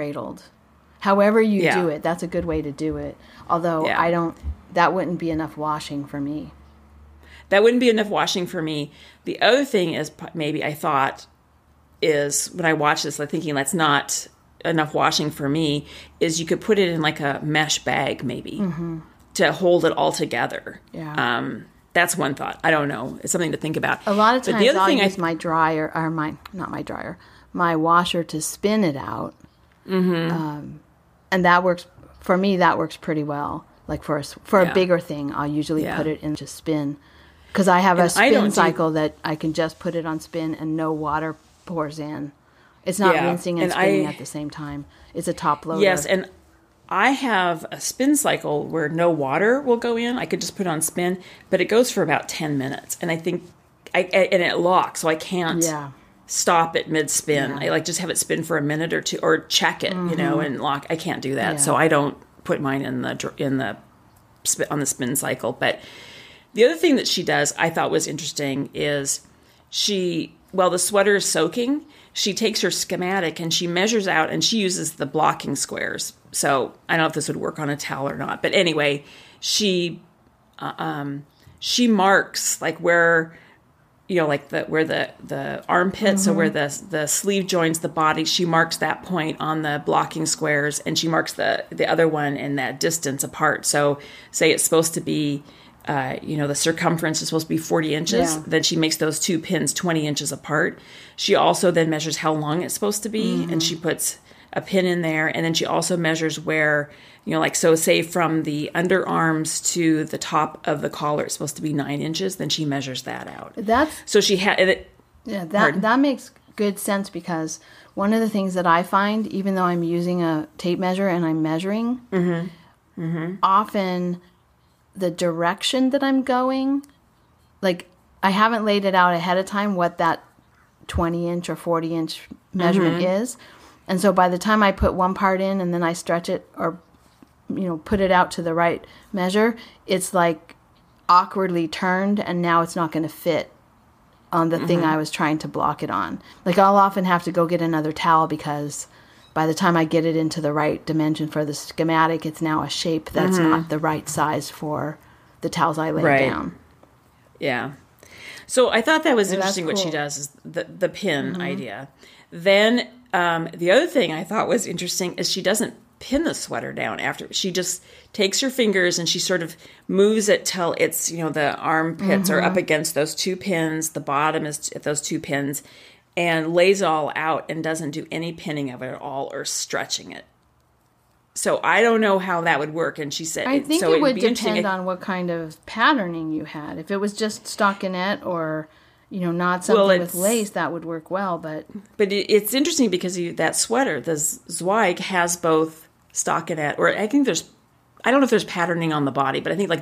cradled. However you Yeah. do it, that's a good way to do it. Although Yeah. I don't, that wouldn't be enough washing for me. That wouldn't be enough washing for me. The other thing is maybe I thought is when I watched this, like thinking that's not enough washing for me. Is you could put it in like a mesh bag maybe to hold it all together. Yeah. Um, that's one thought. I don't know. It's something to think about. A lot of But times the other I'll thing I use my dryer or my not my dryer, my washer to spin it out. Mm-hmm. Um, and that works for me. That works pretty well. Like for a, for Yeah. a bigger thing, I'll usually Yeah. put it in to spin because I have a And don't spin do- cycle that I can just put it on spin and no water pours in. It's not Yeah, rinsing and, and spinning I- at the same time. It's a top loader. Yes, and I have a spin cycle where no water will go in. I could just put it on spin, but it goes for about ten minutes, and I think I and it locks, so I can't Yeah. Stop it mid spin. I like just have it spin for a minute or two, or check it, you know, and lock. I can't do that, Mm-hmm. Yeah. so I don't put mine in the in the on the spin cycle. But the other thing that she does, I thought was interesting, is she while the sweater is soaking, she takes her schematic and she measures out and she uses the blocking squares. So I don't know if this would work on a towel or not, but anyway, she uh, um, she marks like where you know like the where the the armpit so where the the sleeve joins the body she marks that point on the blocking squares and she marks the the other one in that distance apart. So say it's supposed to be uh, you know the circumference is supposed to be 40 inches Yeah. then she makes those two pins 20 inches apart. She also then measures how long it's supposed to be and she puts a pin in there and then she also measures where you know like so say from the underarms to the top of the collar it's supposed to be nine inches then she measures that out That's so she had it. Yeah, that Pardon? that makes good sense because one of the things that I find, even though I'm using a tape measure and I'm measuring, mm-hmm. Mm-hmm. often the direction that I'm going, like I haven't laid it out ahead of time what that 20 inch or 40 inch measurement mm-hmm. is. And so by the time I put one part in and then I stretch it or, you know, put it out to the right measure, it's like awkwardly turned and now it's not going to fit on the thing mm-hmm. I was trying to block it on. Like I'll often have to go get another towel because by the time I get it into the right dimension for the schematic, it's now a shape that's mm-hmm. not the right size for the towels I laid Right. down. Yeah. So I thought that was that's interesting. What she does is the the pin mm-hmm. idea. Then um, the other thing I thought was interesting is she doesn't pin the sweater down after. She just takes her fingers and she sort of moves it till it's you know the armpits are up against those two pins. The bottom is at those two pins, and lays it all out and doesn't do any pinning of it at all or stretching it. So I don't know how that would work. And she said, I think so it would depend on what kind of patterning you had. If it was just stockinette or you know not something with lace, that would work well. But But it's interesting because you, that sweater, the Zweig, has both stockinette, or I think there's, I don't know if there's patterning on the body, but I think like